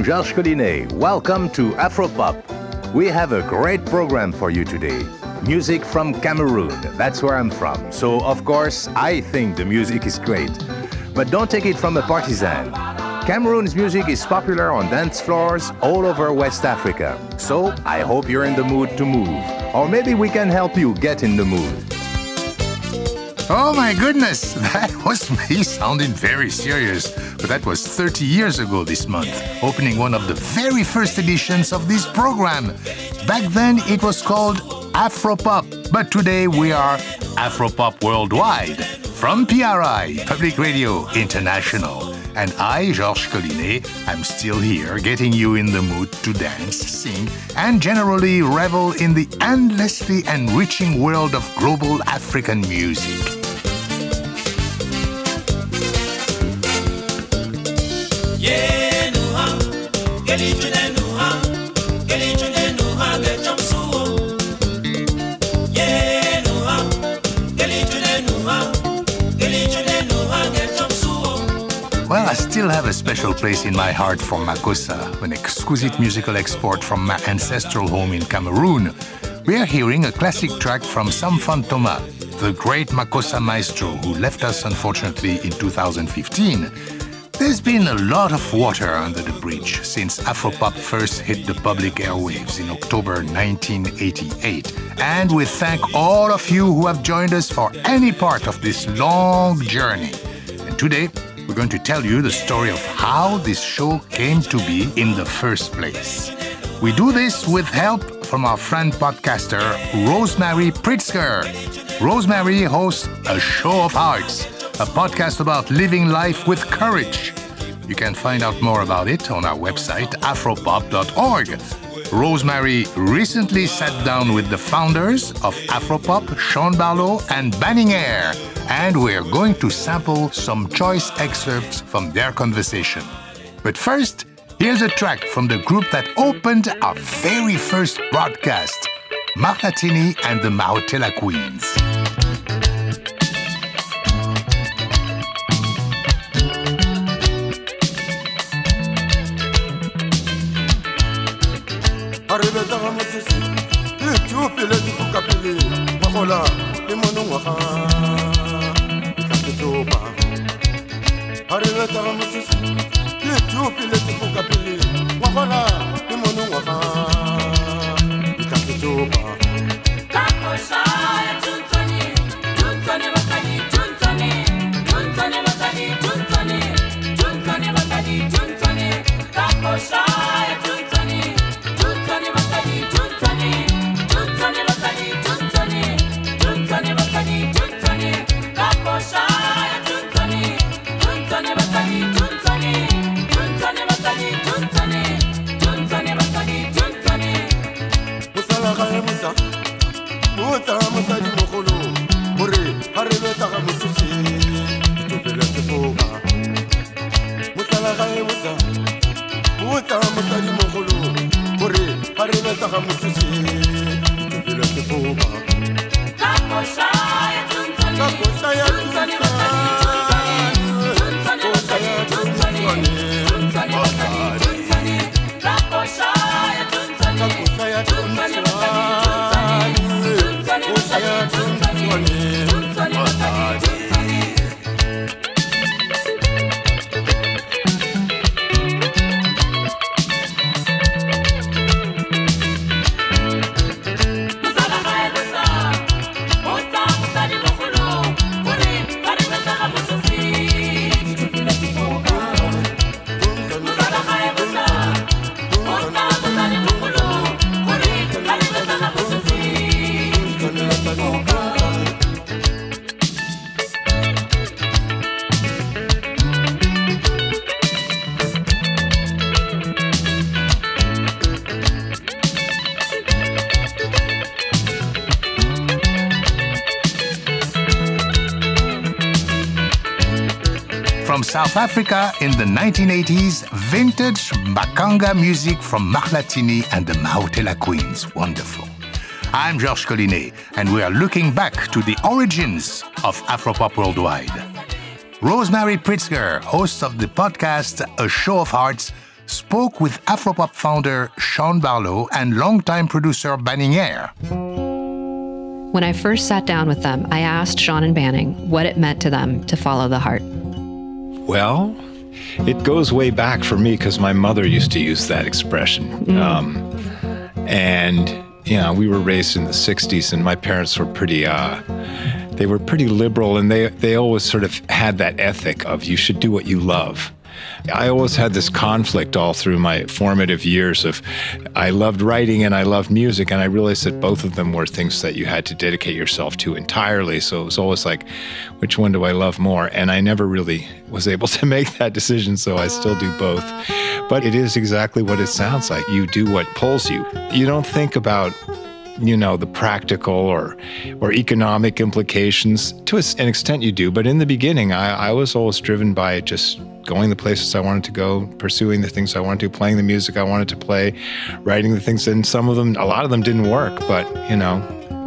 I'm Georges Collinet. Welcome to Afropop. We have a great program for you today. Music from Cameroon, that's where I'm from. So, of course, I think the music is great. But don't take it from a partisan. Cameroon's music is popular on dance floors all over West Africa. So, I hope you're in the mood to move. Or maybe we can help you get in the mood. Oh my goodness, that was me sounding very serious. But that was 30 years ago this month, opening one of the very first editions of this program. Back then it was called Afropop, but today we are Afropop Worldwide from PRI, Public Radio International. And I, Georges Collinet, am still here getting you in the mood to dance, sing, and generally revel in the endlessly enriching world of global African music. Well, I still have a special place in my heart for Makossa, an exquisite musical export from my ancestral home in Cameroon. We are hearing a classic track from Sam Fan Thomas, the great Makossa maestro who left us unfortunately in 2015. There's been a lot of water under the bridge since Afropop first hit the public airwaves in October 1988. And we thank all of you who have joined us for any part of this long journey. And today, we're going to tell you the story of how this show came to be in the first place. We do this with help from our friend podcaster, Rosemary Pritzker. Rosemary hosts A Show of Hearts a podcast about living life with courage. You can find out more about it on our website, afropop.org. Rosemary recently sat down with the founders of Afropop, Sean Barlow and Banning Eyre, and we're going to sample some choice excerpts from their conversation. But first, here's a track from the group that opened our very first broadcast, Mahlathini and the Mahotella Queens. arrivé dans eh, ma souci. Et tu oublies les du capillé. Voilà, et mon nom ah, ah, ah, aura. Et Arrivé dans eh, ma souci. Et tu oublies les du capillé. Voilà, et mon nom aura. Mota mosadi mogolo gore ga re betsaga motsese ditopele sefoka mosalagae mota mota mosadi mogolo gore ga re betsaga motsese in the 1980s, vintage mbaqanga music from Mahlathini and the Mahotella Queens. Wonderful. I'm Georges Collinet, and we are looking back to the origins of Afropop Worldwide. Rosemary Pritzker, host of the podcast A Show of Hearts, spoke with Afropop founder Sean Barlow and longtime producer Banning Eyre. When I first sat down with them, I asked Sean and Banning what it meant to them to follow the heart. Well, it goes way back for me because my mother used to use that expression. Mm. Um, and, you know, we were raised in the 60s, and my parents were pretty. Uh, they were pretty liberal and they, they always sort of had that ethic of you should do what you love. I always had this conflict all through my formative years of I loved writing and I loved music and I realized that both of them were things that you had to dedicate yourself to entirely. So it was always like which one do I love more? And I never really was able to make that decision, so I still do both. But it is exactly what it sounds like. You do what pulls you. You don't think about you know the practical or or economic implications to an extent you do but in the beginning I, I was always driven by just going the places I wanted to go, pursuing the things I wanted to, playing the music I wanted to play, writing the things. And some of them, a lot of them didn't work, but you know,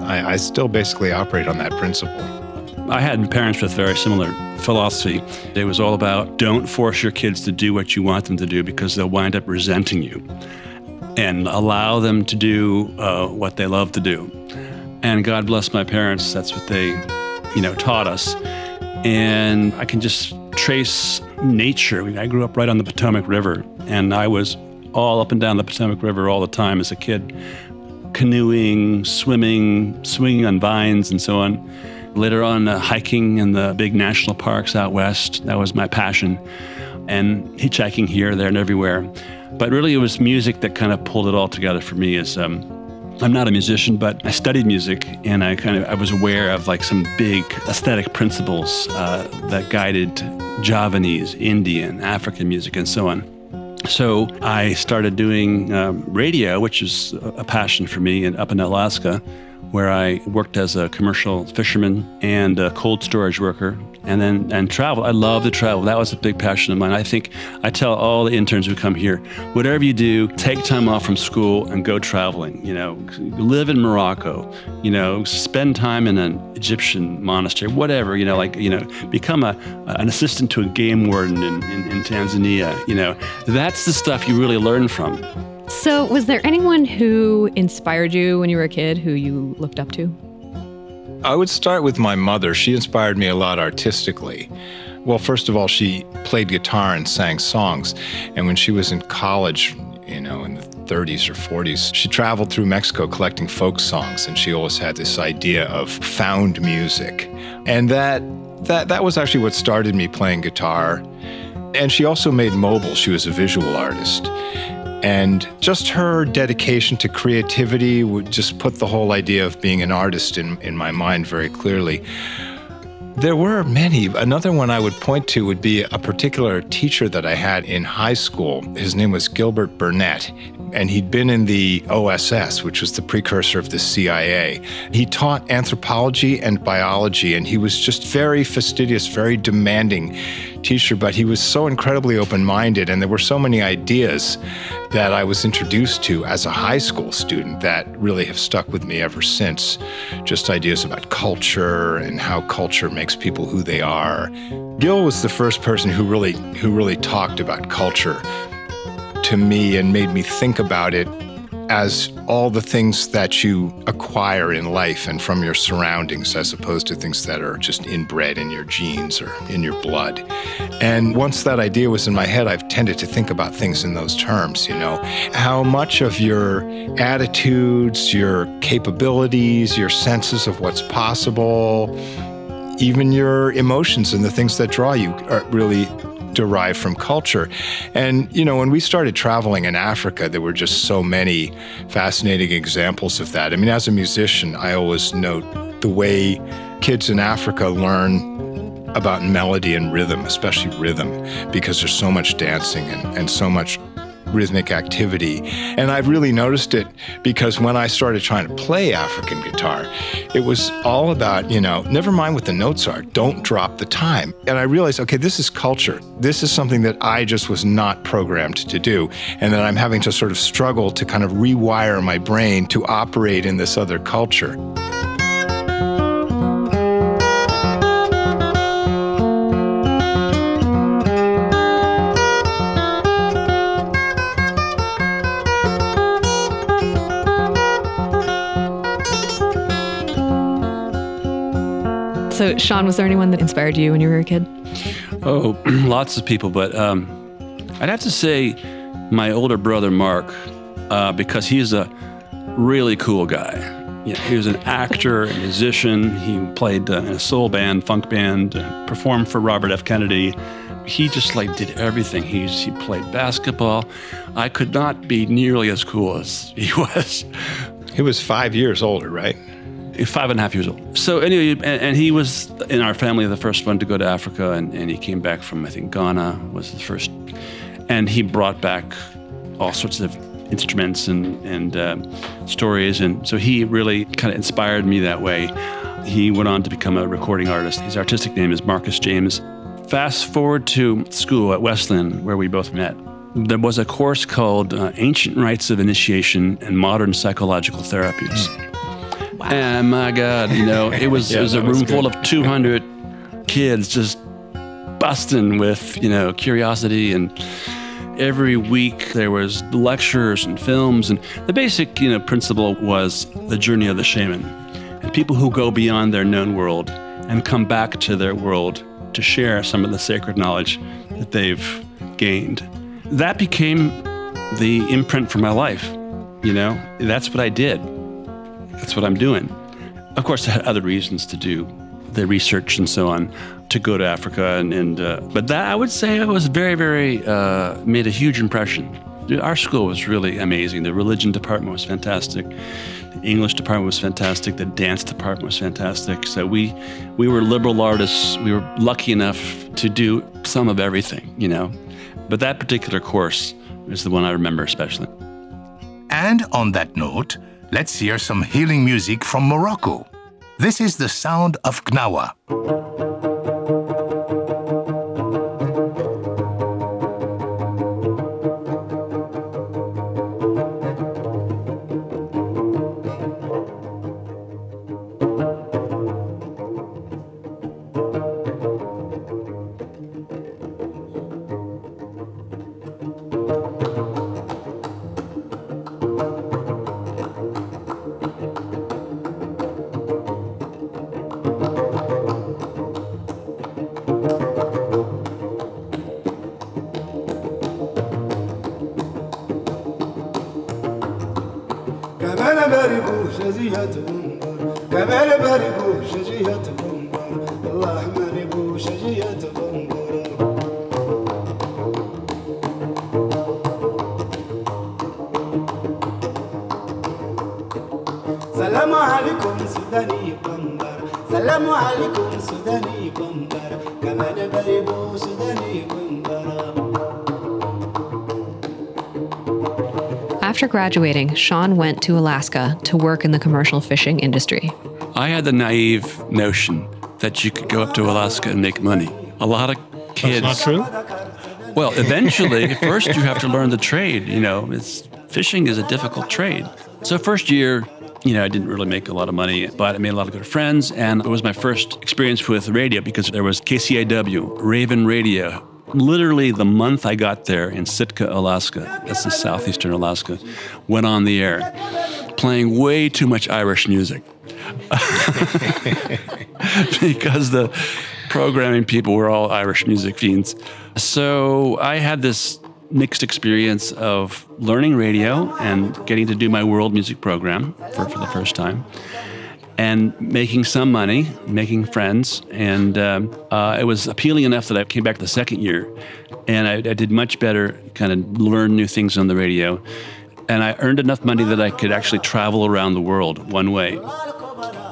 I, I still basically operate on that principle. I had parents with very similar philosophy. It was all about don't force your kids to do what you want them to do because they'll wind up resenting you, and allow them to do uh, what they love to do. And God bless my parents. That's what they, you know, taught us. And I can just trace nature. I grew up right on the Potomac River, and I was all up and down the Potomac River all the time as a kid, canoeing, swimming, swinging on vines, and so on. Later on, uh, hiking in the big national parks out west. That was my passion. And hitchhiking here, there, and everywhere. But really, it was music that kind of pulled it all together for me as um, I'm not a musician, but I studied music and I kind of I was aware of like some big aesthetic principles uh, that guided Javanese, Indian, African music, and so on. So I started doing um, radio, which is a passion for me, and up in Alaska, where I worked as a commercial fisherman and a cold storage worker and then and travel. I love to travel. That was a big passion of mine. I think I tell all the interns who come here, whatever you do, take time off from school and go traveling. You know, live in Morocco. You know, spend time in an Egyptian monastery, whatever. You know, like you know, become a an assistant to a game warden in, in, in Tanzania. You know, that's the stuff you really learn from. So, was there anyone who inspired you when you were a kid who you looked up to? I would start with my mother. She inspired me a lot artistically. Well, first of all, she played guitar and sang songs. And when she was in college, you know, in the 30s or 40s, she traveled through Mexico collecting folk songs. And she always had this idea of found music. And that, that, that was actually what started me playing guitar. And she also made mobile. She was a visual artist. And just her dedication to creativity would just put the whole idea of being an artist in, in my mind very clearly. There were many. Another one I would point to would be a particular teacher that I had in high school. His name was Gilbert Burnett, and he'd been in the OSS, which was the precursor of the CIA. He taught anthropology and biology, and he was just very fastidious, very demanding teacher, but he was so incredibly open minded, and there were so many ideas that I was introduced to as a high school student that really have stuck with me ever since. Just ideas about culture and how culture makes people who they are. Gil was the first person who really who really talked about culture to me and made me think about it as all the things that you acquire in life and from your surroundings, as opposed to things that are just inbred in your genes or in your blood. And once that idea was in my head, I've tended to think about things in those terms, you know, how much of your attitudes, your capabilities, your senses of what's possible, even your emotions and the things that draw you are really derived from culture. And, you know, when we started traveling in Africa, there were just so many fascinating examples of that. I mean, as a musician, I always note the way kids in Africa learn about melody and rhythm, especially rhythm, because there's so much dancing and, and so much rhythmic activity. And I've really noticed it because when I started trying to play African guitar, it was all about, you know, never mind what the notes are, don't drop the time. And I realized, okay, this is culture. This is something that I just was not programmed to do. And that I'm having to sort of struggle to kind of rewire my brain to operate in this other culture. So, Sean, was there anyone that inspired you when you were a kid? Oh, lots of people, but um, I'd have to say my older brother Mark, uh, because he's a really cool guy. Yeah, he was an actor, a musician. He played uh, in a soul band, funk band, uh, performed for Robert F. Kennedy. He just like did everything. He's, he played basketball. I could not be nearly as cool as he was. He was five years older, right? Five and a half years old. So anyway, and, and, he was in our family the first one to go to Africa, and, and he came back from I think Ghana was the first, and he brought back all sorts of instruments and and uh, stories, and so he really kind of inspired me that way. He went on to become a recording artist. His artistic name is Marcus James. Fast forward to school at Wesleyan, where we both met. There was a course called uh, Ancient Rites of Initiation and Modern Psychological Therapies. Wow. And my God, you know, it was yeah, it was a room was full of 200 kids just busting with you know curiosity. And every week there was lectures and films. And the basic you know principle was the journey of the shaman and people who go beyond their known world and come back to their world to share some of the sacred knowledge that they've gained. That became the imprint for my life you know? That's what i did that's what I'm doing. Of course, I had other reasons to do the research and so on to go to Africa, and, and uh, but that I would say it was very, very uh, made a huge impression. Our school was really amazing. The religion department was fantastic. The English department was fantastic. The dance department was fantastic. So we we were liberal artists. We were lucky enough to do some of everything, you know. But that particular course is the one I remember especially. And on that note, let's hear some healing music from Morocco. This is the sound of Gnawa. بلبري بوش زيات بنبر قبل بري بوش زيات بنبر الله مري بوش زيات بنبر سلام عليكم سوداني بنبر سلام عليكم سوداني بنبر كمان بري بوش After graduating, Sean went to Alaska to work in the commercial fishing industry. I had the naive notion that you could go up to Alaska and make money. A lot of kids. That's not true. Well, eventually, first you have to learn the trade. You know, it's fishing is a difficult trade. So first year, you know, I didn't really make a lot of money, but I made a lot of good friends, and it was my first experience with radio because there was KCAW, Raven Radio. Literally, the month I got there in Sitka, Alaska, that's in southeastern Alaska, went on the air, playing way too much Irish music. because the programming people were all Irish music fiends. So I had this mixed experience of learning radio and getting to do my world music program for, for the first time and making some money, making friends. And um, uh, it was appealing enough that I came back the second year and I, I did much better, kind of learn new things on the radio. And I earned enough money that I could actually travel around the world one way.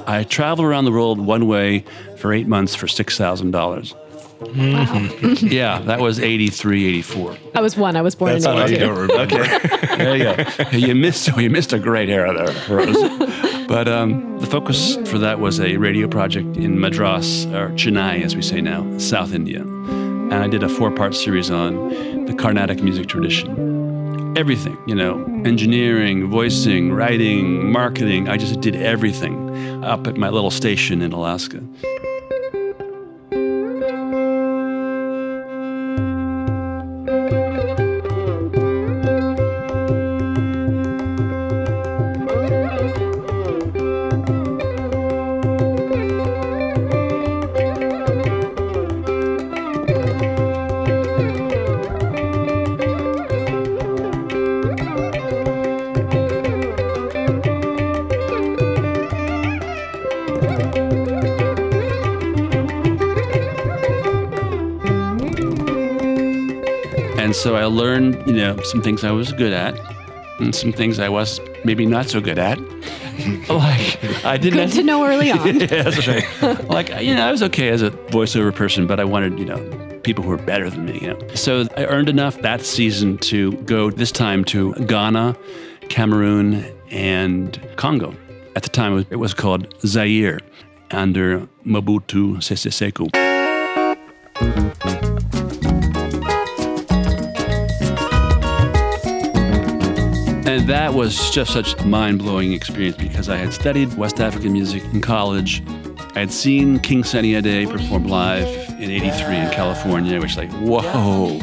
I traveled around the world one way for eight months for $6,000. Mm-hmm. yeah, that was 83, 84. I was one. I was born That's in 82. I don't remember. Okay. there you go. You missed, you missed a great era there, Rose. But um, the focus for that was a radio project in Madras, or Chennai, as we say now, South India. And I did a four part series on the Carnatic music tradition. Everything, you know, engineering, voicing, writing, marketing. I just did everything up at my little station in Alaska. Learned, you know, some things I was good at and some things I was maybe not so good at. like I didn't. Good to know early on. yeah, that's right. like you know, I was okay as a voiceover person, but I wanted you know people who were better than me. You know, so I earned enough that season to go this time to Ghana, Cameroon, and Congo. At the time, it was called Zaire under Mobutu Sese Seko. And that was just such a mind blowing experience because I had studied West African music in college. I had seen King Sunny Ade perform live in 83 in California, which, like, whoa,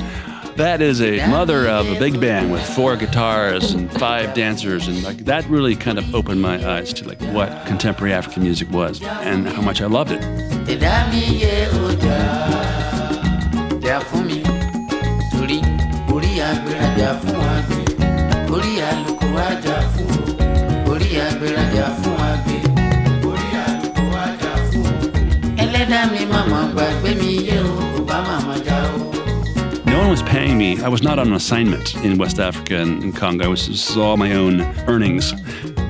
that is a mother of a big band with four guitars and five dancers. And like, that really kind of opened my eyes to like what contemporary African music was and how much I loved it. Orí fún o orí àgbérajà fún àgbè orí àlùkò wájà fún o ẹlẹ́dàá mi màmá gbàgbé mi yé o kò bá màmá já o. No one was paying me. I was not on an assignment in West Africa and in Congo. I was, this all my own earnings.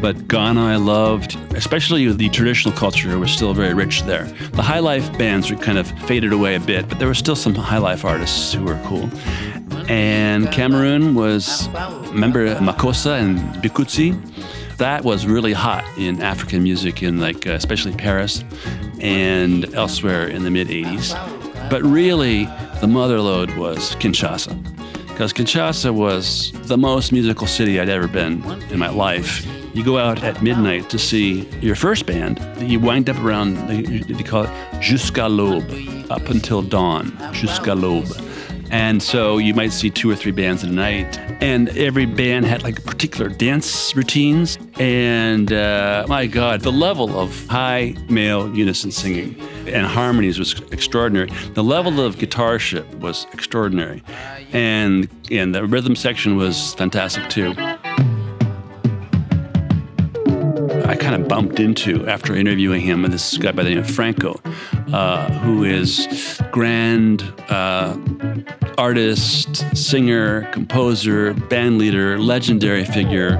But Ghana, I loved, especially the traditional culture was still very rich there. The high life bands were kind of faded away a bit, but there were still some high life artists who were cool. And Cameroon was, remember Makossa and Bikutsi? That was really hot in African music in like, uh, especially Paris and elsewhere in the mid 80s. But really, the mother lode was Kinshasa. Because Kinshasa was the most musical city I'd ever been in my life. You go out at midnight to see your first band, you wind up around, they call it jusqu'à l'aube, up until dawn, jusqu'à l'aube. And so you might see two or three bands in a night. And every band had like particular dance routines. And uh, my God, the level of high male unison singing and harmonies was extraordinary. The level of guitarship was extraordinary. And, and the rhythm section was fantastic too. I kind of bumped into after interviewing him, and this guy by the name of Franco, uh, who is grand uh, artist, singer, composer, band leader, legendary figure.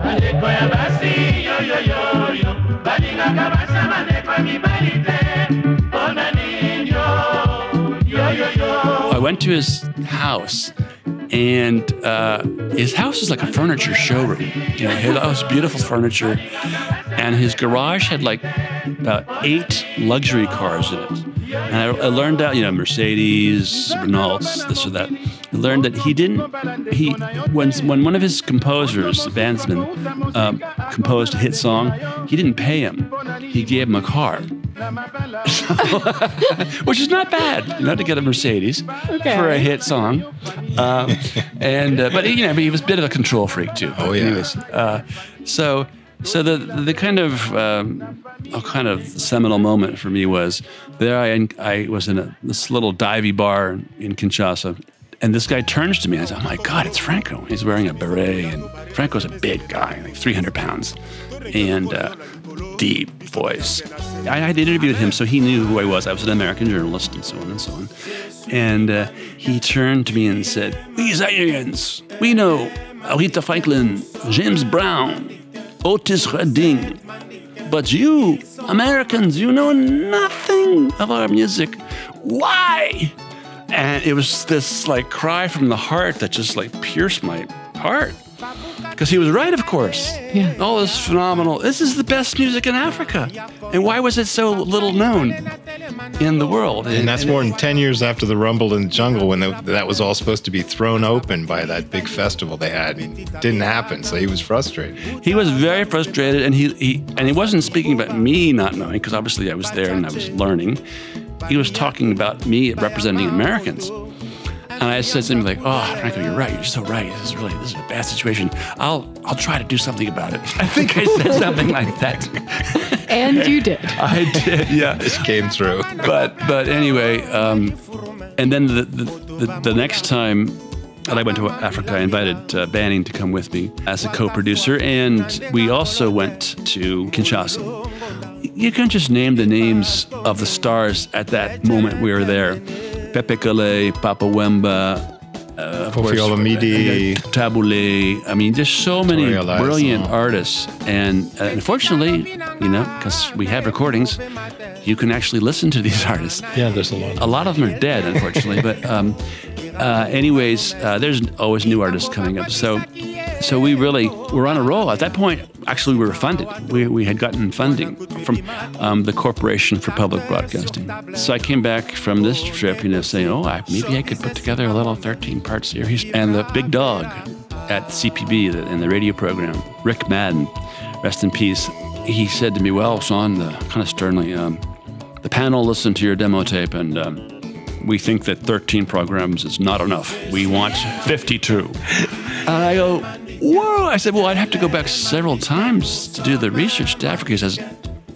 I went to his house and uh, his house is like a furniture showroom. You know, he this beautiful furniture, and his garage had like about eight luxury cars in it. And I, I learned out, you know, Mercedes, Renaults, this or that. I learned that he didn't. He when when one of his composers, the bandsman, um, composed a hit song, he didn't pay him. He gave him a car. So, which is not bad, you know, to get a Mercedes okay. for a hit song. Um, and uh, but you know, he was a bit of a control freak too. Oh yeah. Anyways, uh, so so the the kind of um, kind of seminal moment for me was there. I I was in a, this little divey bar in Kinshasa, and this guy turns to me and I said, "Oh my God, it's Franco!" He's wearing a beret, and Franco's a big guy, like 300 pounds, and uh, deep voice. I had interviewed him, so he knew who I was. I was an American journalist, and so on and so on. And uh, he turned to me and said, "We Zairians, we know Aretha Franklin, James Brown, Otis Redding, but you Americans, you know nothing of our music. Why?" And it was this like cry from the heart that just like pierced my heart. Because he was right, of course. Yeah. All this phenomenal. This is the best music in Africa. And why was it so little known in the world? And, and that's and more than 10 years after the Rumble in the Jungle when the, that was all supposed to be thrown open by that big festival they had. And it didn't happen. So he was frustrated. He was very frustrated. And he, he, and he wasn't speaking about me not knowing, because obviously I was there and I was learning. He was talking about me representing Americans. And I said to him like, "Oh, Franco, you're right. You're so right. This is really this is a bad situation. I'll I'll try to do something about it." I think I said something like that. And you did. I did. Yeah, this came through. But but anyway, um, and then the, the the, the next time that I went to Africa, I invited uh, Banning to come with me as a co-producer, and we also went to Kinshasa. You can just name the names of the stars at that moment we were there. Pepe Kalle, Papa Wemba, uh, of Midi. uh, Tabu Ley. I mean, there's so many brilliant artists, and uh, unfortunately, you know, because we have recordings, you can actually listen to these artists. Yeah, there's a lot. A lot of them are dead, unfortunately. but um, uh, anyways, uh, there's always new artists coming up. So, so we really were on a roll. At that point, actually, we were funded. We, we had gotten funding from um, the Corporation for Public Broadcasting. So I came back from this trip, you know, saying, oh, I, maybe I could put together a little 13-part series. And the big dog at CPB the, in the radio program, Rick Madden, rest in peace, he said to me, well, Sean, uh, kind of sternly, um, the panel listened to your demo tape and um, we think that 13 programs is not enough. We want 52. I go, whoa. I said, well, I'd have to go back several times to do the research. To Africa he says,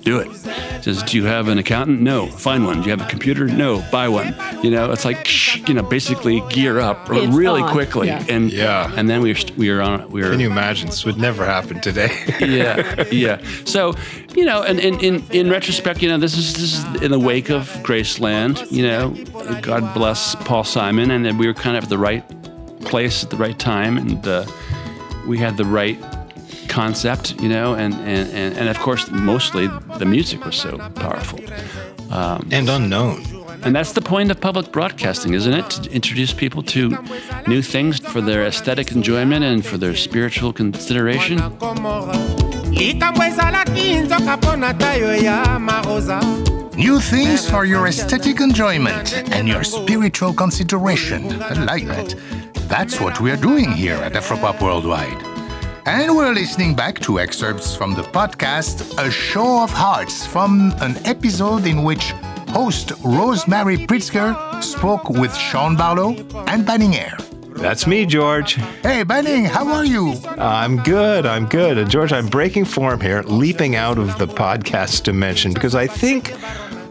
do it. He says, do you have an accountant? No. Find one. Do you have a computer? No. Buy one. You know, it's like, you know, basically gear up It's really on. quickly. Yeah. And Yeah. and then we were, we were on, we were Can you imagine? This would never happen today. yeah, yeah. So, you know, and in, in, in retrospect, you know, this is this is in the wake of Graceland. You know, God bless Paul Simon, and then we were kind of at the right place at the right time, and uh, we had the right concept. You know, and, and and and of course, mostly the music was so powerful. Um, and unknown. And that's the point of public broadcasting, isn't it? To introduce people to new things for their aesthetic enjoyment and for their spiritual consideration. likambo ezalaki nzoka mpo na tayo ya marosa New things for your aesthetic enjoyment and your spiritual consideration. I like that. That's what we're doing here at Afropop Worldwide. And we're listening back to excerpts from the podcast A Show of Hearts from an episode in which host Rosemary Pritzker spoke with Sean Barlow and Banning Eyre. That's me, George. Hey, Banning, how are you? Uh, I'm good. I'm good. And George, I'm breaking form here, leaping out of the podcast dimension because I think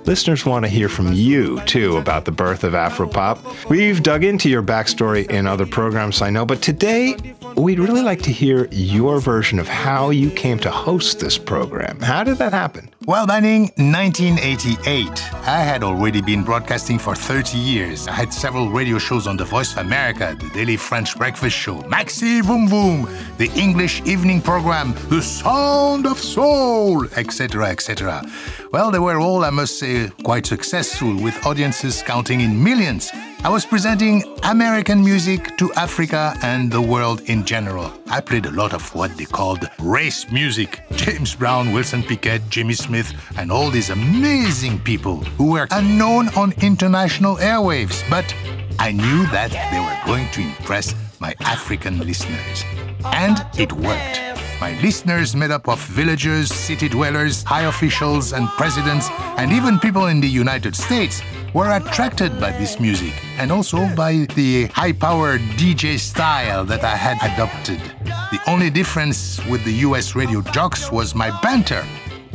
listeners want to hear from you too about the birth of Afropop. We've dug into your backstory in other programs, I know, but today we'd really like to hear your version of how you came to host this program. How did that happen? Well, Banning, 1988. I had already been broadcasting for 30 years. I had several radio shows on The Voice of America, the Daily French Breakfast Show, Maxi Voum Voum, the English evening program, The Sound of Soul, etc., etc. Well, they were all, I must say, quite successful, with audiences counting in millions. I was presenting American music to Africa and the world in general. I played a lot of what they called race music. James Brown, Wilson Pickett, Jimmy Smith, and all these amazing people who were unknown on international airwaves. But I knew that they were going to impress my African listeners. And it worked. My listeners made up of villagers, city dwellers, high officials, and presidents, and even people in the United States were attracted by this music and also by the high powered DJ style that I had adopted. The only difference with the US radio jocks was my banter.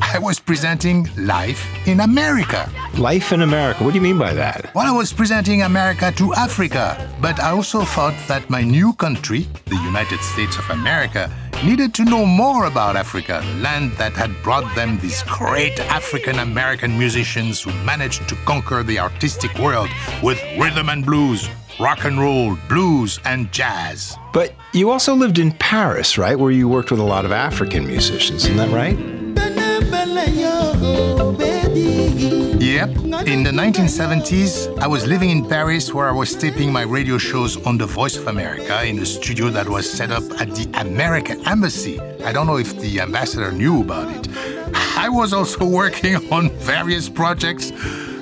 I was presenting life in America. Life in America. What do you mean by that? Well, I was presenting America to Africa, but I also thought that my new country, the United States of America, needed to know more about Africa, the land that had brought them these great African American musicians who managed to conquer the artistic world with rhythm and blues, rock and roll, blues, and jazz. But you also lived in Paris, right? Where you worked with a lot of African musicians, isn't that right? Yep. In the 1970s, I was living in Paris where I was taping my radio shows on The Voice of America in a studio that was set up at the American Embassy. I don't know if the ambassador knew about it. I was also working on various projects.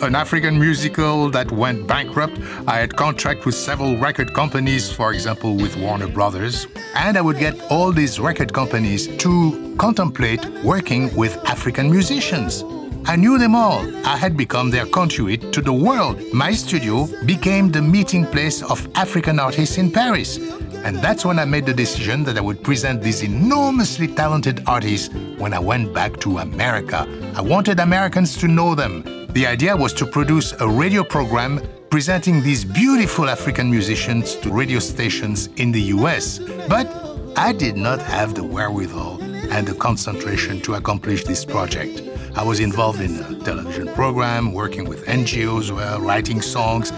An African musical that went bankrupt. I had contract with several record companies, for example, with Warner Brothers. And I would get all these record companies to contemplate working with African musicians. I knew them all. I had become their conduit to the world. My studio became the meeting place of African artists in Paris. And that's when I made the decision that I would present these enormously talented artists when I went back to America. I wanted Americans to know them. The idea was to produce a radio program presenting these beautiful African musicians to radio stations in the US. But I did not have the wherewithal and the concentration to accomplish this project. I was involved in a television program, working with NGOs, well, writing songs.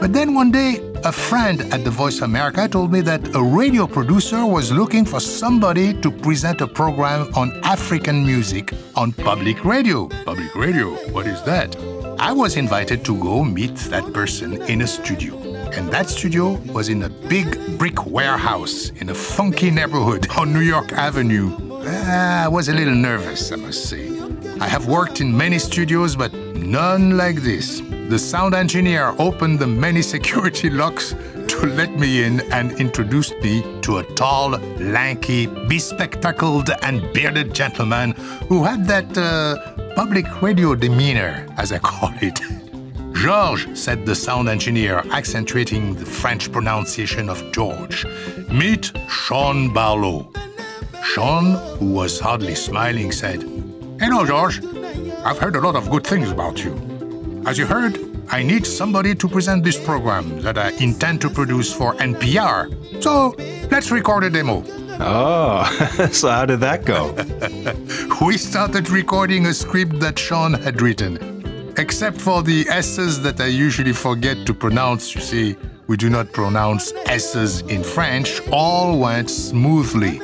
But then one day, a friend at the Voice of America told me that a radio producer was looking for somebody to present a program on African music on public radio. Public radio, what is that? I was invited to go meet that person in a studio. And that studio was in a big brick warehouse in a funky neighborhood on New York Avenue. Ah, I was a little nervous, I must say. I have worked in many studios, but none like this. The sound engineer opened the many security locks to let me in and introduced me to a tall, lanky, bespectacled, and bearded gentleman who had that uh, public radio demeanor, as I call it. Georges, said the sound engineer, accentuating the French pronunciation of George. Meet Sean Barlow. Sean, who was hardly smiling, said, Hello, George. I've heard a lot of good things about you. As you heard, I need somebody to present this program that I intend to produce for NPR. So let's record a demo. Oh, so how did that go? we started recording a script that Sean had written. Except for the S's that I usually forget to pronounce, you see, we do not pronounce S's in French, all went smoothly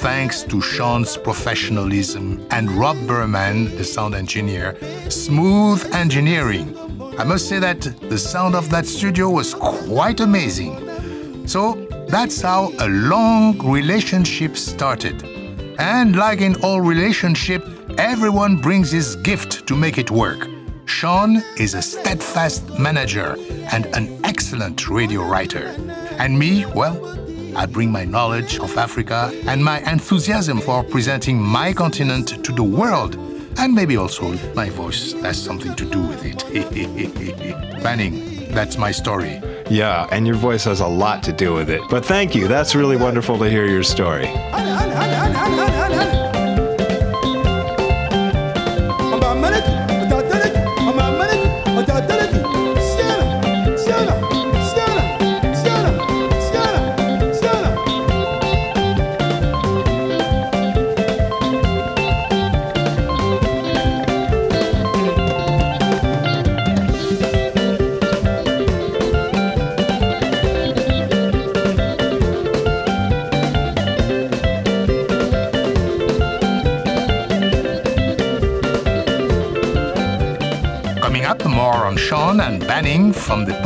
thanks to Sean's professionalism and Rob Berman, the sound engineer, smooth engineering. I must say that the sound of that studio was quite amazing. So that's how a long relationship started. And like in all relationship, everyone brings his gift to make it work. Sean is a steadfast manager and an excellent radio writer. And me, well, I bring my knowledge of Africa and my enthusiasm for presenting my continent to the world. And maybe also my voice has something to do with it. Banning, that's my story. Yeah, and your voice has a lot to do with it. But thank you. That's really wonderful to hear your story.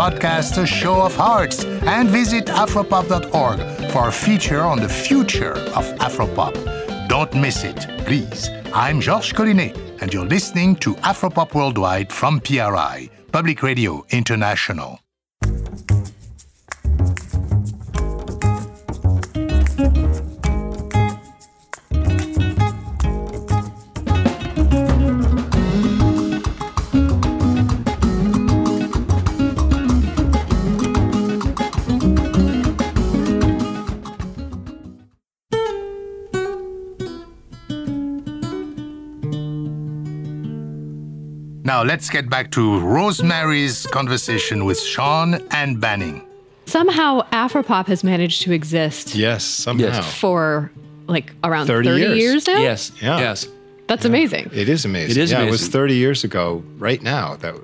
Podcast Show of Hearts, and visit afropop.org for a feature on the future of Afropop. Don't miss it, please. I'm Georges Collinet, and you're listening to Afropop Worldwide from PRI, Public Radio International. Let's get back to Rosemary's conversation with Sean and Banning. Somehow Afropop has managed to exist Yes, somehow. Yes. for like around 30 30, years. years. now. Yes. Yeah. Yes. That's amazing. It is amazing. It is yeah, it was 30 years ago, right now, that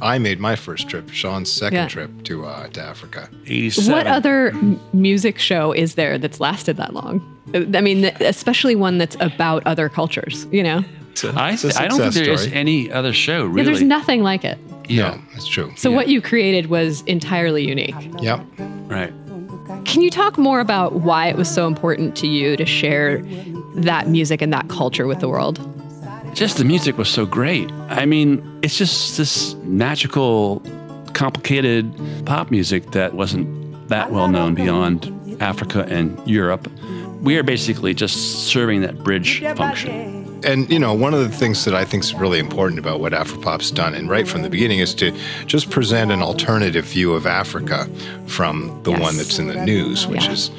I made my first trip, Sean's second Yeah. trip to uh, to Africa. 87. What other music show is there that's lasted that long? I mean, especially one that's about other cultures, you know? I, It's a I don't think success there is story. any other show, really. Yeah, there's nothing like it. Yeah. No, that's true. So what you created was entirely unique. Yep. Right. Can you talk more about why it was so important to you to share that music and that culture with the world? Just the music was so great. I mean, it's just this magical, complicated pop music that wasn't that well known beyond Africa and Europe. We are basically just serving that bridge function. And you know, one of the things that I think is really important about what Afropop's done, and right from the beginning, is to just present an alternative view of Africa from the Yes. one that's in the news, which Yeah. is,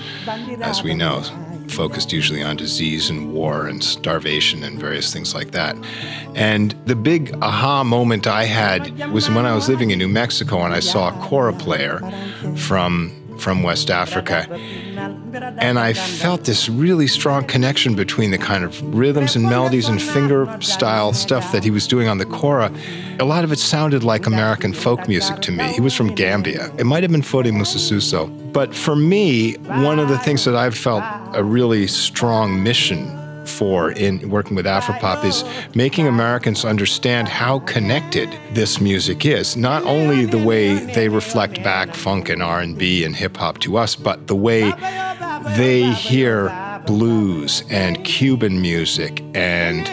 as we know, focused usually on disease and war and starvation and various things like that. And the big aha moment I had was when I was living in New Mexico and I saw a kora player from from West Africa. And I felt this really strong connection between the kind of rhythms and melodies and finger style stuff that he was doing on the kora. A lot of it sounded like American folk music to me. He was from Gambia. It might have been Foday Musa Suso. But for me, one of the things that I've felt a really strong mission for in working with Afropop is making Americans understand how connected this music is. Not only the way they reflect back funk and R&B and hip hop to us, but the way they hear blues and Cuban music and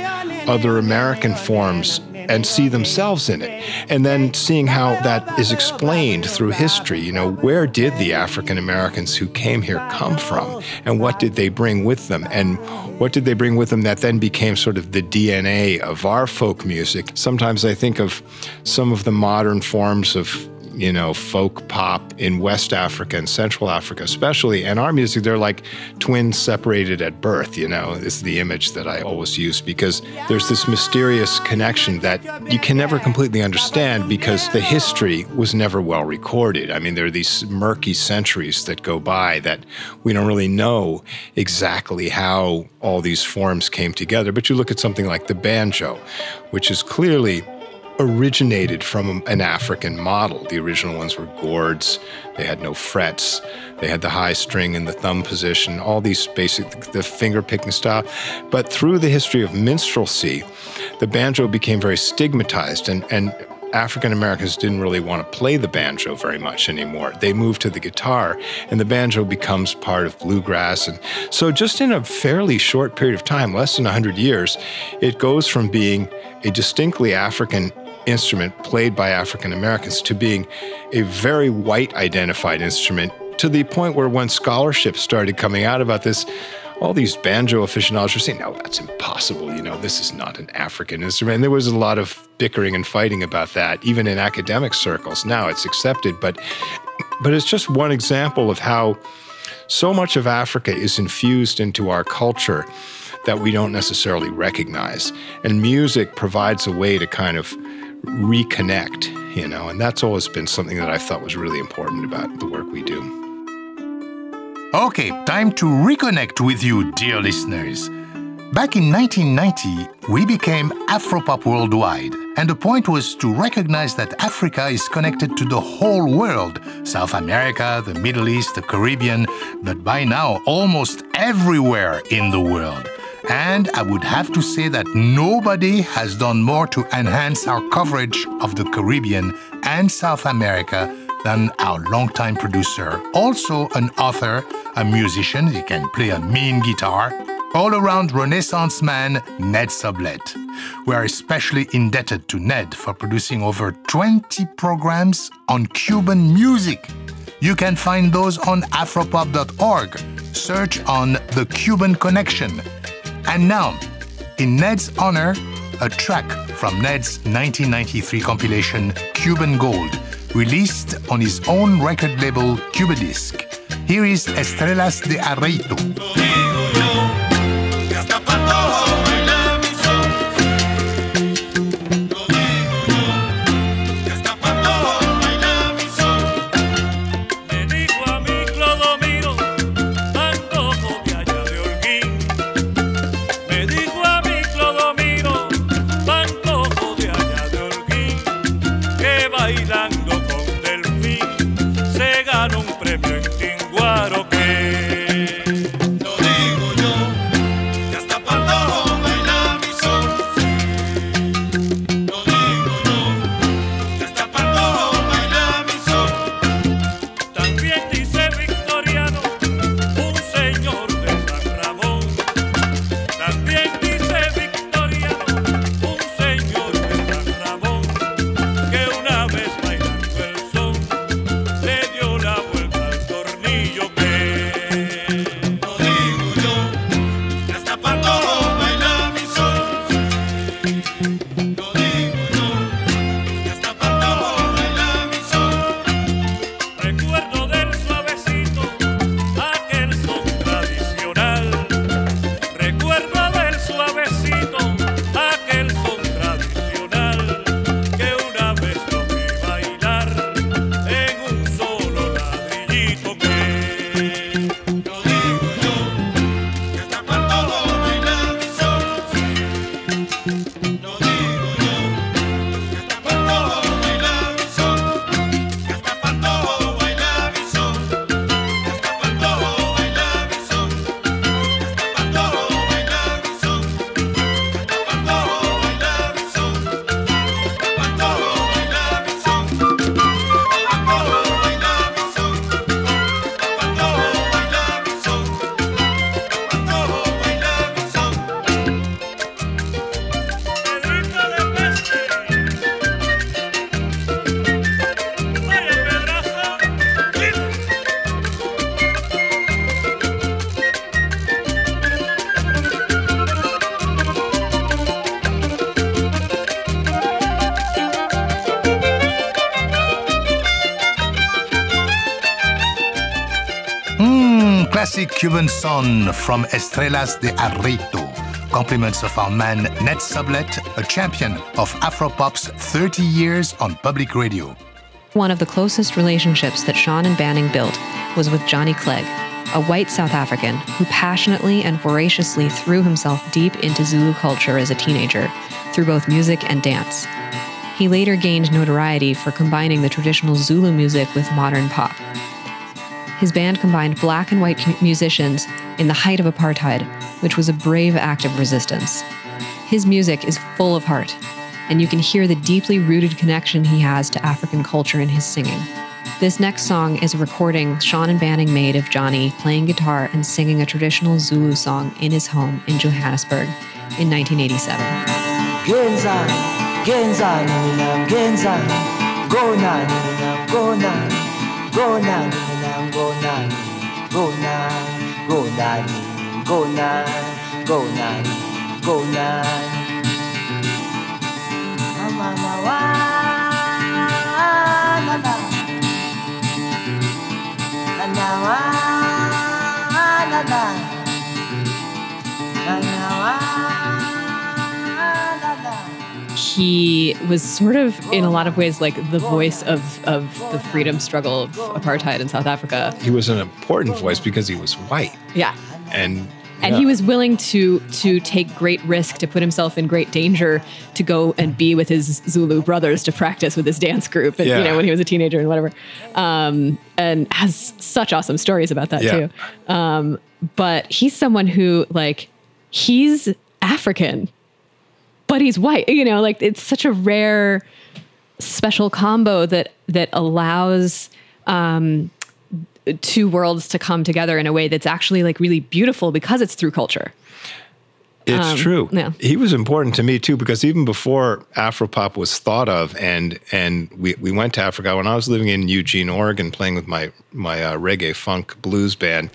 other American forms and see themselves in it. And then seeing how that is explained through history. You know, where did the African Americans who came here come from? And what did they bring with them? And what did they bring with them that then became sort of the DNA of our folk music? Sometimes I think of some of the modern forms of you know, folk pop in West Africa and Central Africa, especially. And our music, they're like twins separated at birth, you know, is the image that I always use because there's this mysterious connection that you can never completely understand because the history was never well recorded. I mean, there are these murky centuries that go by that we don't really know exactly how all these forms came together. But you look at something like the banjo, which is clearly originated from an African model. The original ones were gourds, they had no frets, they had the high string and the thumb position, all these basic, the finger picking style. But through the history of minstrelsy, the banjo became very stigmatized and, and African Americans didn't really want to play the banjo very much anymore. They moved to the guitar, and the banjo becomes part of bluegrass. And so, just in a fairly short period of time, less than 100 years, it goes from being a distinctly African instrument played by African Americans to being a very white identified instrument to the point where when scholarships started coming out about this, all these banjo aficionados were saying, no, that's impossible. You know, this is not an African instrument. And there was a lot of bickering and fighting about that, even in academic circles. Now it's accepted, but but it's just one example of how so much of Africa is infused into our culture that we don't necessarily recognize. And music provides a way to kind of reconnect, you know, and that's always been something that I thought was really important about the work we do. Okay, time to reconnect with you, dear listeners. Back in 1990, we became Afropop Worldwide, and the point was to recognize that Africa is connected to the whole world South America, the Middle East, the Caribbean, but by now almost everywhere in the world. And I would have to say that nobody has done more to enhance our coverage of the Caribbean and South America than our longtime producer, also an author, a musician, he can play a mean guitar, all around Renaissance man Ned Sublette. We are especially indebted to Ned for producing over 20 programs on Cuban music. You can find those on afropop.org. Search on The Cuban Connection and now, in Ned's honor, a track from Ned's 1993 compilation Cuban Gold, released on his own record label Cubadisc. Here is Estrellas de Areíto. Cuban song from Estrellas de Areíto. Compliments of our man Ned Sublette, a champion of Afropop's 30 years on public radio. One of the closest relationships that Sean and Banning built was with Johnny Clegg, a white South African who passionately and voraciously threw himself deep into Zulu culture as a teenager through both music and dance. He later gained notoriety for combining the traditional Zulu music with modern pop. His band combined black and white musicians in the height of apartheid, which was a brave act of resistance. His music is full of heart, and you can hear the deeply rooted connection he has to African culture in his singing. This next song is a recording Sean and Banning made of Johnny playing guitar and singing a traditional Zulu song in his home in Johannesburg in 1987. Genzani, genzani, mina genzani, go nani, mina go wa la la wa la la, he was sort of in a lot of ways like the voice of of the freedom struggle of apartheid in South Africa. He was an important voice because he was white. Yeah. And And yeah. he was willing to to take great risk to put himself in great danger to go and be with his Zulu brothers to practice with his dance group and you know when he was a teenager and whatever. Um, and has such awesome stories about that Yeah. too. Um, but he's someone who like he's African but he's white. You know, like it's such a rare, special combo that that allows um, two worlds to come together in a way that's actually like really beautiful because it's through culture. It's Um, true. yeah. He was important to me too because even before Afropop was thought of, and and we, we went to Africa when I was living in Eugene, Oregon, playing with my my uh, reggae funk blues band.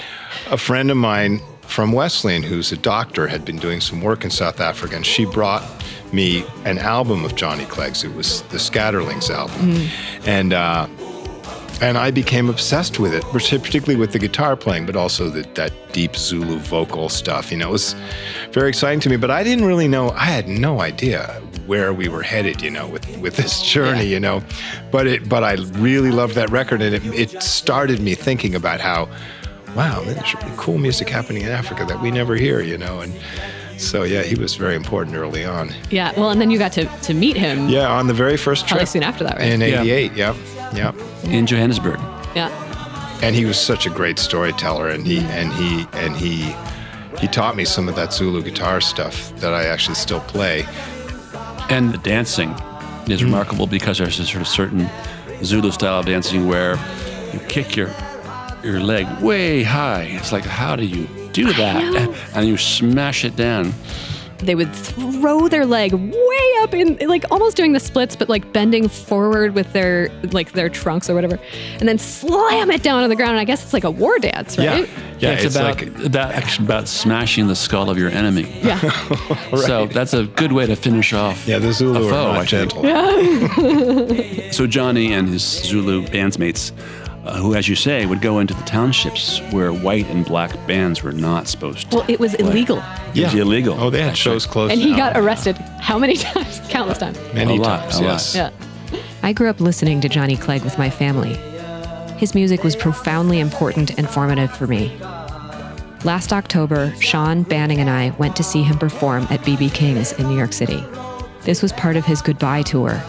a friend of mine from Wesleyan, who's a doctor, had been doing some work in South Africa, and she brought me an album of Johnny Clegg's. It was the Scatterlings album, and. Uh, and I became obsessed with it, particularly with the guitar playing, but also the, that deep Zulu vocal stuff. You know, it was very exciting to me. But I didn't really know; I had no idea where we were headed. You know, with with this journey. You know, but it but I really loved that record, and it, it started me thinking about how, wow, there's really cool music happening in Africa that we never hear. You know, and so yeah, he was very important early on. Yeah. Well, and then you got to to meet him. Yeah, on the very first Probably trip soon after that, right? in Yeah. '88. Yep, yep. in Johannesburg. Yeah. and he was such a great storyteller and he and he and he he taught me some of that Zulu guitar stuff that I actually still play. And the dancing is Hmm. remarkable because there's a sort of certain Zulu style of dancing where you kick your your leg way high. It's like, how do you do that? And you smash it down. They would throw their leg way up in like almost doing the splits, but like bending forward with their like their trunks or whatever, and then slam it down on the ground. And I guess it's like a war dance, right? yeah, yeah. it's, about like that actually about smashing the skull of your enemy. Yeah. right. So that's a good way to finish off. yeah, the Zulu a are not I think. gentle. So Johnny and his Zulu bandsmates, uh, who, as you say, would go into the townships where white and black bands were not supposed to. Well, it was illegal, It was illegal. Oh, they had shows closed. and he down. got arrested how many times? Countless times. many A lot, times. a lot. yes. Yeah. I grew up listening to Johnny Clegg with my family. His music was profoundly important and formative for me. Last October, Sean Banning and I went to see him perform at BB King's in New York City. This was part of his goodbye tour,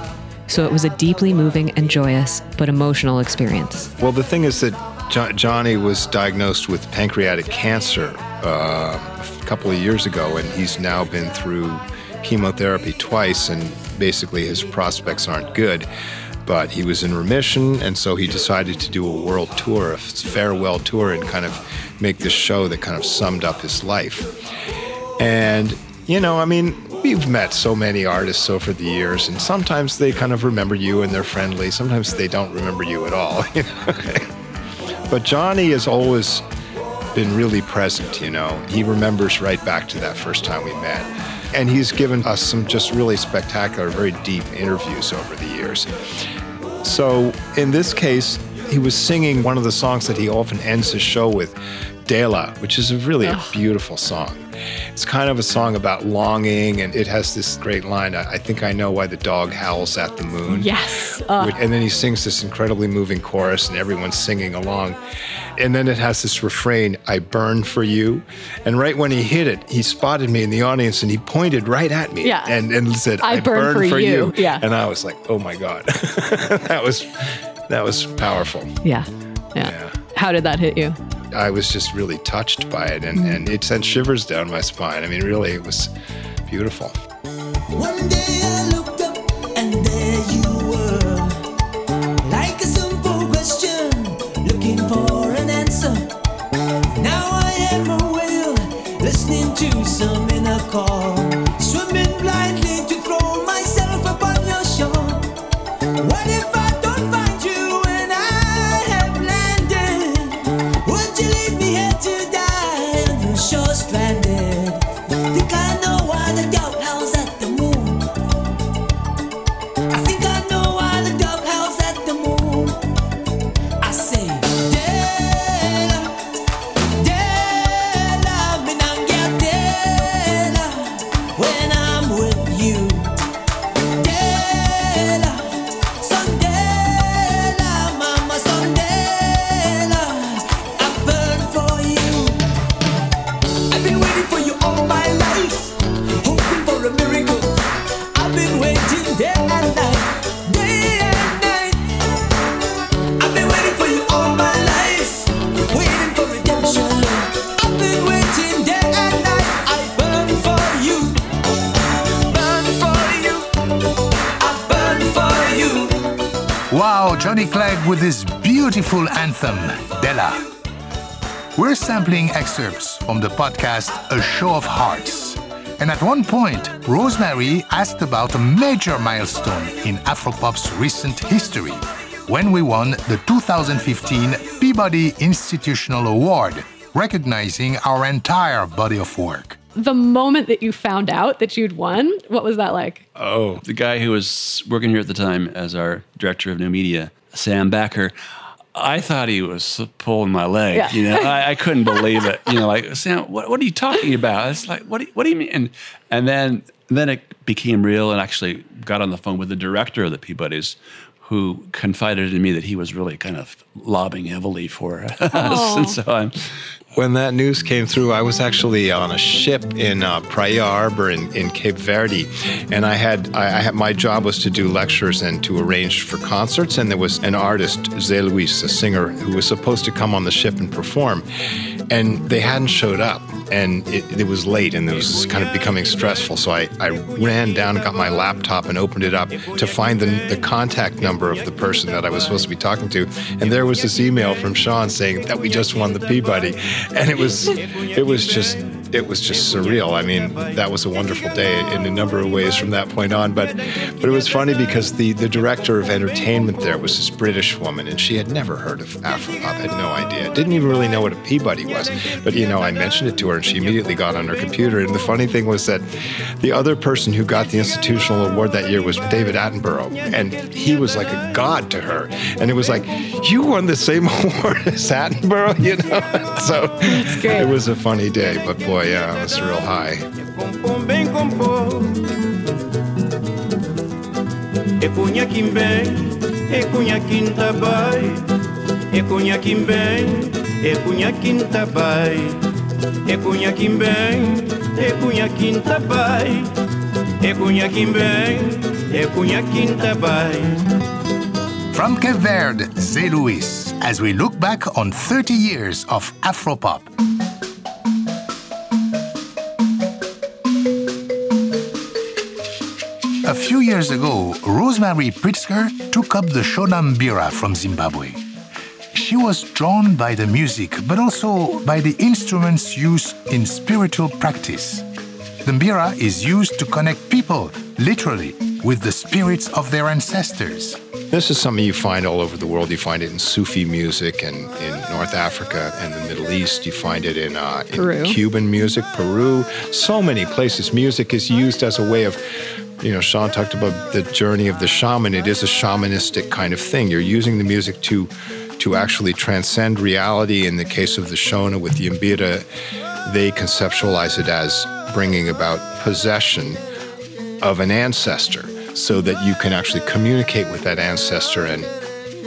so it was a deeply moving and joyous but emotional experience. Well, the thing is that jo- Johnny was diagnosed with pancreatic cancer uh, a couple of years ago, and he's now been through chemotherapy twice, and basically his prospects aren't good. But he was in remission, and so he decided to do a world tour, a farewell tour, and kind of make this show that kind of summed up his life. And, you know, I mean, we've met so many artists over the years, and sometimes they kind of remember you and they're friendly. Sometimes they don't remember you at all. you know? but Johnny has always been really present, you know. He remembers right back to that first time we met. And he's given us some just really spectacular, very deep interviews over the years. So in this case, he was singing one of the songs that he often ends his show with, Dela, which is a really a beautiful song. It's kind of a song about longing, and it has this great line I, I think I know why the dog howls at the moon. Yes. Uh, and then he sings this incredibly moving chorus, and everyone's singing along. And then it has this refrain, I burn for you. And right when he hit it, he spotted me in the audience and he pointed right at me Yeah. and, and said, I I, burn burn, for for, you." Yeah. And I was like, oh my God. that was that was powerful. yeah. yeah. Yeah. How did that hit you? I was just really touched by it and, and it sent shivers down my spine. I mean, really, it was beautiful. One day I looked up and there you were. Like a simple question, looking for an answer. Now I am a whale, listening to some inner call. Swimming blindly anthem, Dela. We're sampling excerpts from the podcast A Show of Hearts. And at one point, Rosemary asked about a major milestone in Afropop's recent history when we won the 2015 Peabody Institutional Award, recognizing our entire body of work. The moment that you found out that you'd won, what was that like? Oh, the guy who was working here at the time as our director of new media, Sam Backer, I thought he was pulling my leg. Yeah. You know, I, I couldn't believe it. You know, like Sam, what, what are you talking about? It's like, what do you, what do you mean? And, and then then it became real, and actually got on the phone with the director of the Peabodys, who confided in me that he was really kind of lobbying heavily for us, and so on. When that news came through, I was actually on a ship in uh, Praia harbor in, in Cape Verde, and I had I, I had my job was to do lectures and to arrange for concerts. And there was an artist, Zé Luis, a singer, who was supposed to come on the ship and perform, and they hadn't showed up, and it, it was late, and it was kind of becoming stressful. So I, I ran down, and got my laptop, and opened it up to find the, the contact number of the person that I was supposed to be talking to, and there was this email from Sean saying that we just won the Peabody, and it was it was just it was just surreal. I mean, that was a wonderful day in a number of ways from that point on. But but it was funny because the the director of entertainment there was this British woman, and she had never heard of Afropop, had no idea, didn't even really know what a Peabody was. But you know, I mentioned it to her, and she immediately got on her computer. And the funny thing was that the other person who got the institutional award that year was David Attenborough, and he was like a god to her. And it was like, you won the same award as Attenborough, you know. so it was a funny day, but boy, yeah, that's real high. From Cape Verde, St. Louis, as we look back on 30 years of Afropop. Years ago, Rosemary Pritzker took up the Shona mbira from Zimbabwe. She was drawn by the music, but also by the instruments used in spiritual practice. The mbira is used to connect people, literally, with the spirits of their ancestors. This is something you find all over the world. You find it in Sufi music and in North Africa and the Middle East. You find it in, uh, in Cuban music, Peru, so many places. Music is used as a way of, you know, Sean talked about the journey of the shaman. It is a shamanistic kind of thing. You're using the music to to actually transcend reality. In the case of the Shona with the Mbira, they conceptualize it as bringing about possession of an ancestor so that you can actually communicate with that ancestor and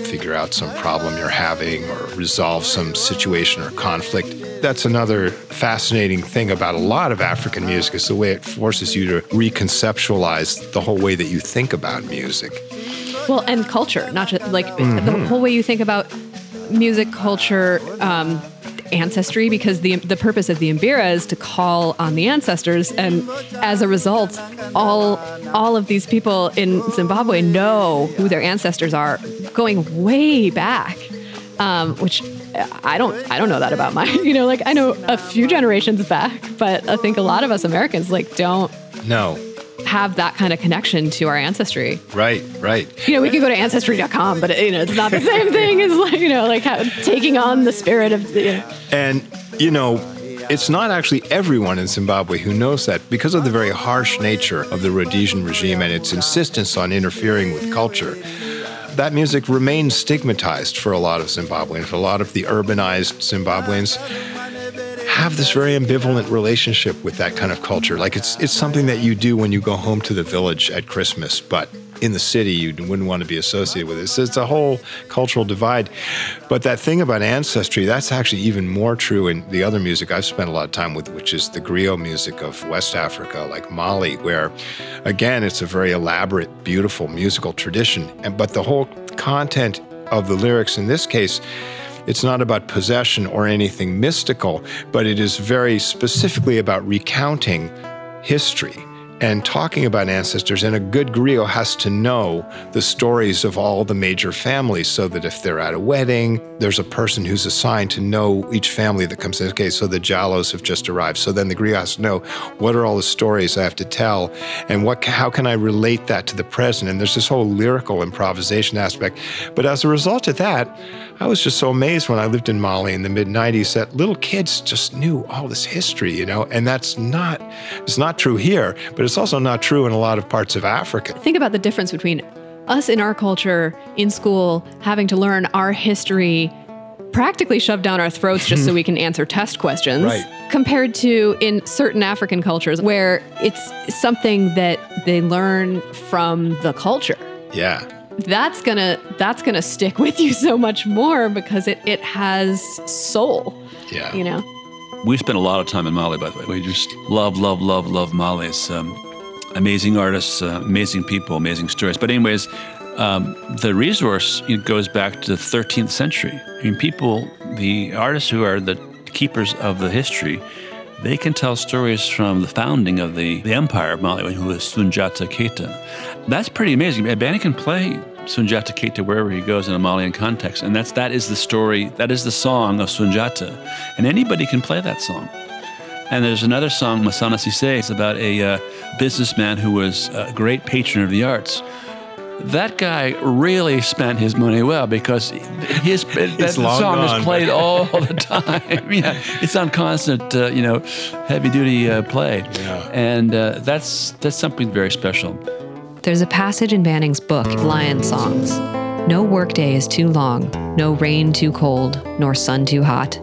figure out some problem you're having or resolve some situation or conflict. That's another fascinating thing about a lot of African music is the way it forces you to reconceptualize the whole way that you think about music. Well, and culture, not just like Mm-hmm. the whole way you think about music, culture, um, ancestry, because the the purpose of the Mbira is to call on the ancestors, and as a result, all all of these people in Zimbabwe know who their ancestors are, going way back, um, which. I don't I don't know that about mine. You know, like I know a few generations back, but I think a lot of us Americans like don't No, have that kind of connection to our ancestry. right, right. You know, we could go to ancestry.com, but you know, it's not the same thing as like, you know, like how, taking on the spirit of the. You know. And, you know, it's not actually everyone in Zimbabwe who knows that because of the very harsh nature of the Rhodesian regime and its insistence on interfering with culture. That music remains stigmatized for a lot of Zimbabweans. A lot of the urbanized Zimbabweans have this very ambivalent relationship with that kind of culture. Like it's it's something that you do when you go home to the village at Christmas, but in the city you wouldn't want to be associated with it. So it's a whole cultural divide. But that thing about ancestry, that's actually even more true in the other music I've spent a lot of time with, which is the griot music of West Africa, like Mali, where again it's a very elaborate, beautiful musical tradition. And but the whole content of the lyrics in this case it's not about possession or anything mystical, but it is very specifically about recounting history and talking about ancestors. And a good griot has to know the stories of all the major families so that if they're at a wedding, there's a person who's assigned to know each family that comes in. Okay, so the Jallos have just arrived. So then the griot has to know what are all the stories I have to tell and what how can I relate that to the present? And there's this whole lyrical improvisation aspect. But as a result of that, I was just so amazed when I lived in Mali in the mid 90s that little kids just knew all this history, you know, and that's not it's not true here, but it's also not true in a lot of parts of Africa. Think about the difference between us in our culture in school having to learn our history practically shoved down our throats just so we can answer test questions Right. compared to in certain African cultures where it's something that they learn from the culture. Yeah. That's gonna that's gonna stick with you so much more because it, it has soul. Yeah. You know? We spent a lot of time in Mali, by the way. We just love, love, love, love Mali. It's um, amazing artists, uh, amazing people, amazing stories. But, anyways, um, the resource goes back to the 13th century. I mean, people, the artists who are the keepers of the history, they can tell stories from the founding of the, the empire of Mali, who was Sunjata Keita. That's pretty amazing. Banny can play Sunjata Keita wherever he goes in a Malian context, and that's that is the story, that is the song of Sunjata, and anybody can play that song. And there's another song, Masana Sise, it's about a uh, businessman who was a great patron of the arts. That guy really spent his money well because his that song gone, is played all the time. yeah, it's on constant, uh, you know, heavy duty uh, play, Yeah. and uh, that's that's something very special. There's a passage in Banning's book, Lion Songs. No workday is too long, no rain too cold, nor sun too hot,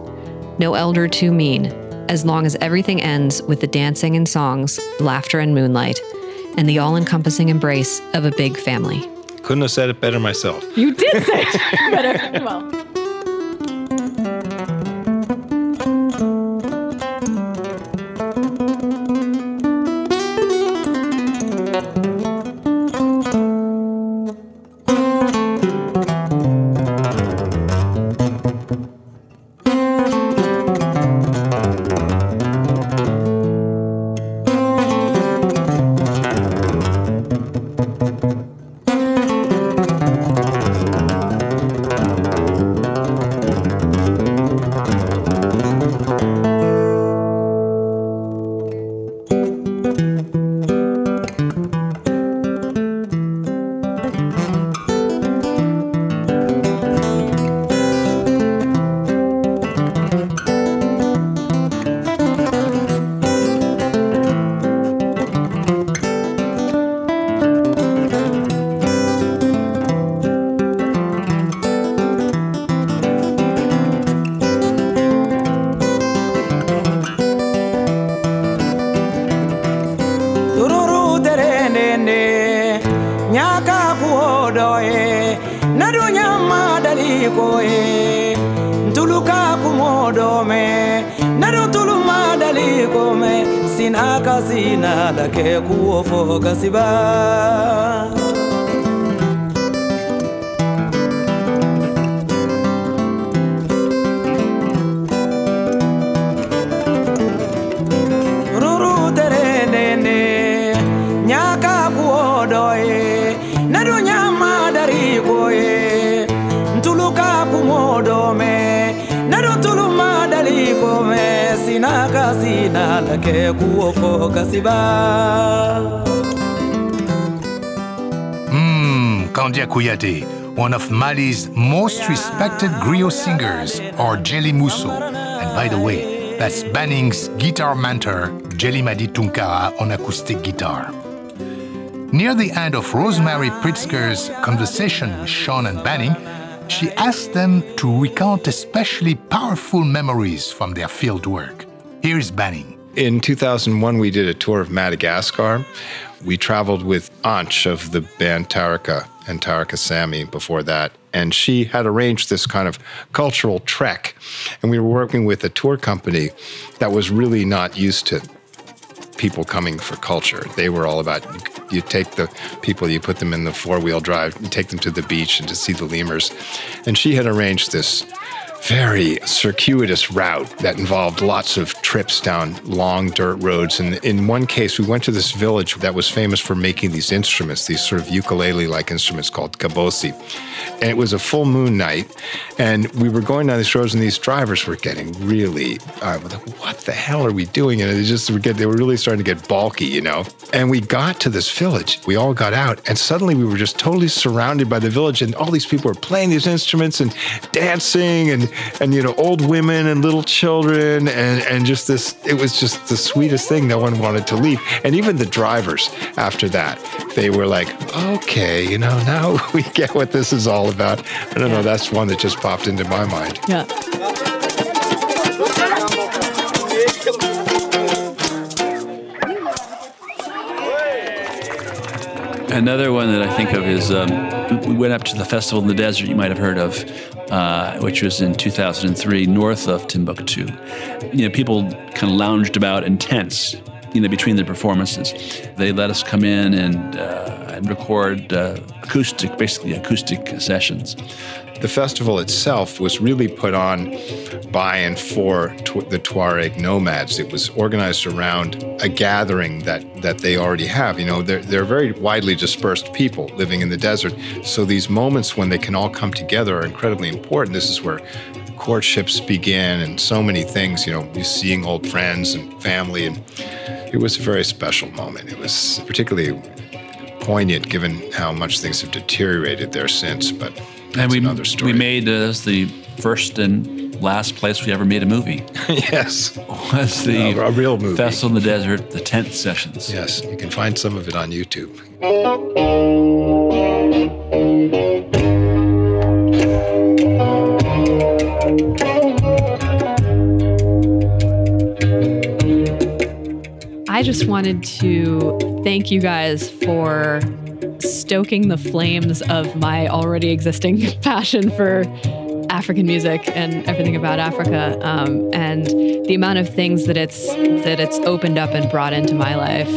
no elder too mean, as long as everything ends with the dancing and songs, laughter and moonlight, and the all encompassing embrace of a big family. Couldn't have said it better myself. You did say it better. Well. nadunyamma dalii kooye ntulukaa kumodoome naduntulummaa dalii koome sinaa ka siinaa dakee. Fo kasiba Mmm, Kandia one of Mali's most respected griot singers, or Jelly Musso. And by the way, that's Banning's guitar mentor, Djelimady Tounkara, on acoustic guitar. Near the end of Rosemary Pritzker's conversation with Sean and Banning, she asked them to recount especially powerful memories from their field work. Here's Banning. In 2001, we did a tour of Madagascar. We traveled with Anch of the band Tarika and Tarika Sammy before that. And she had arranged this kind of cultural trek. And we were working with a tour company that was really not used to people coming for culture. They were all about you take the people, you put them in the four wheel drive, you take them to the beach and to see the lemurs. And she had arranged this very circuitous route that involved lots of trips down long dirt roads. And in one case, we went to this village that was famous for making these instruments, these sort of ukulele like instruments called kabosi. And it was a full moon night. And we were going down these roads, and these drivers were getting really, uh, what the hell are we doing? And it just, were get, they were really starting to get bulky, you know? And we got to this village. We all got out, and suddenly we were just totally surrounded by the village, and all these people were playing these instruments and dancing, and and you know, old women and little children, and and just this. It was just the sweetest thing. No one wanted to leave, and even the drivers after that, they were like, okay, you know, now we get what this is all about. I don't know. That's one that just popped into my mind. Yeah. Another one that I think of is um, we went up to the festival in the desert you might have heard of, uh, which was in 2003, north of Timbuktu. You know, people kind of lounged about in tents, you know, between the performances. They let us come in and, uh, and record uh, acoustic, basically acoustic sessions. The festival itself was really put on by and for the Tuareg nomads. It was organized around a gathering that, that they already have. You know, they're, they're very widely dispersed people living in the desert. So these moments when they can all come together are incredibly important. This is where courtships begin and so many things, you know, seeing old friends and family. And it was a very special moment. It was particularly poignant given how much things have deteriorated there since. But that's and we, another story. we made uh, the first and last place we ever made a movie. yes. Was the A- a real movie. Festival in the Desert, the tent sessions. Yes, you can find some of it on YouTube. I just wanted to thank you guys for stoking the flames of my already existing passion for African music and everything about Africa, um, and the amount of things that it's that it's opened up and brought into my life.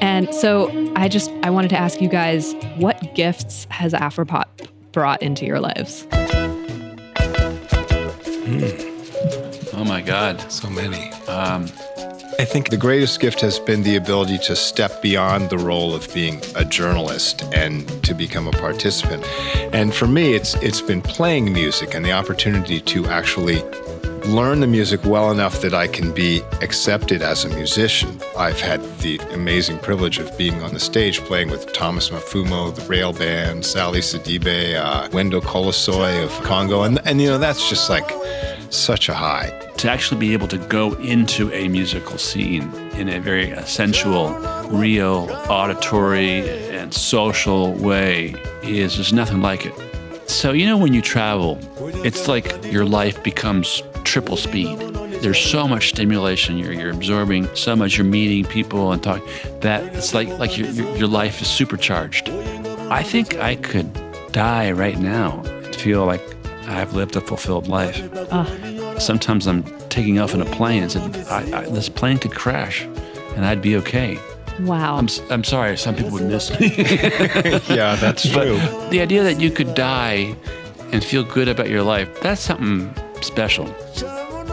And so, I just I wanted to ask you guys, what gifts has Afropop brought into your lives? Oh my God. So many. Um, I think the greatest gift has been the ability to step beyond the role of being a journalist and to become a participant. And for me, it's it's been playing music and the opportunity to actually learn the music well enough that I can be accepted as a musician. I've had the amazing privilege of being on the stage playing with Thomas Mapfumo, the Rail Band, Sali Sidibe, uh, Kolosoy of Congo, and and you know that's just like such a high. to actually be able to go into a musical scene in a very sensual, real, auditory, and social way is there's nothing like it. So, you know, when you travel, it's like your life becomes triple speed. There's so much stimulation. You're, you're absorbing so much. You're meeting people and talking. That it's like like your, your life is supercharged. I think I could die right now and feel like I've lived a fulfilled life. Ah. Sometimes I'm taking off in a plane and said, I, I, this plane could crash and I'd be okay. Wow. I'm, s- I'm sorry, some people would miss me. Yeah, that's true. But the idea that you could die and feel good about your life, that's something special.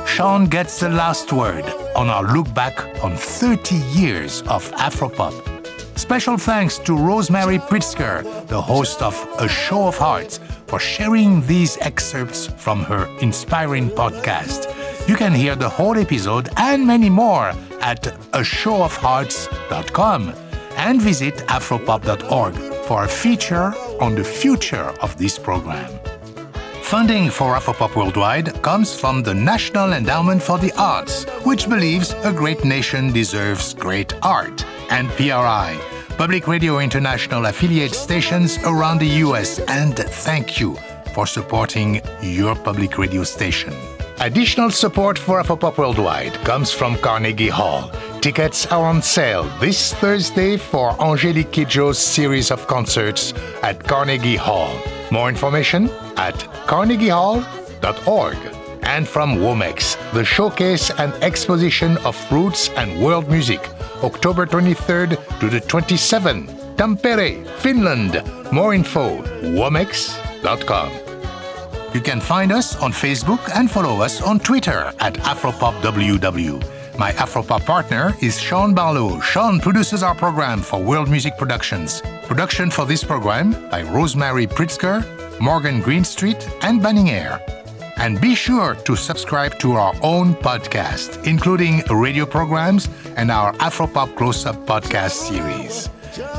Sean gets the last word on our look back on 30 years of Afropop. Special thanks to Rosemary Pritzker, the host of A Show of Hearts, for sharing these excerpts from her inspiring podcast. You can hear the whole episode and many more at ashowofhearts.com and visit afropop.org for a feature on the future of this program. Funding for Afropop Worldwide comes from the National Endowment for the Arts, which believes a great nation deserves great art, and PRI, Public Radio International affiliate stations around the US, and thank you for supporting your public radio station. Additional support for Afropop Worldwide comes from Carnegie Hall. Tickets are on sale this Thursday for Angelique Kidjo's series of concerts at Carnegie Hall. More information at carnegiehall.org. And from Womex, the showcase and exposition of roots and world music, October 23rd to the 27th, Tampere, Finland. More info, womex.com. You can find us on Facebook and follow us on Twitter at AfropopWW. My Afropop partner is Sean Barlow. Sean produces our program for World Music Productions. Production for this program by Rosemary Pritzker, Morgan Greenstreet, and Banning Eyre. And be sure to subscribe to our own podcast, including radio programs and our Afropop Close Up podcast series.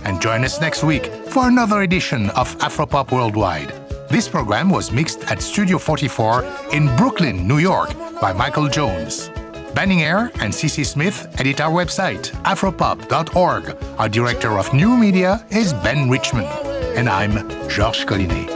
And join us next week for another edition of Afropop Worldwide. This program was mixed at Studio 44 in Brooklyn, New York by Michael Jones. Banning Eyre and CC Smith edit our website, afropop.org. Our director of new media is Ben Richmond. And I'm Georges Collinet.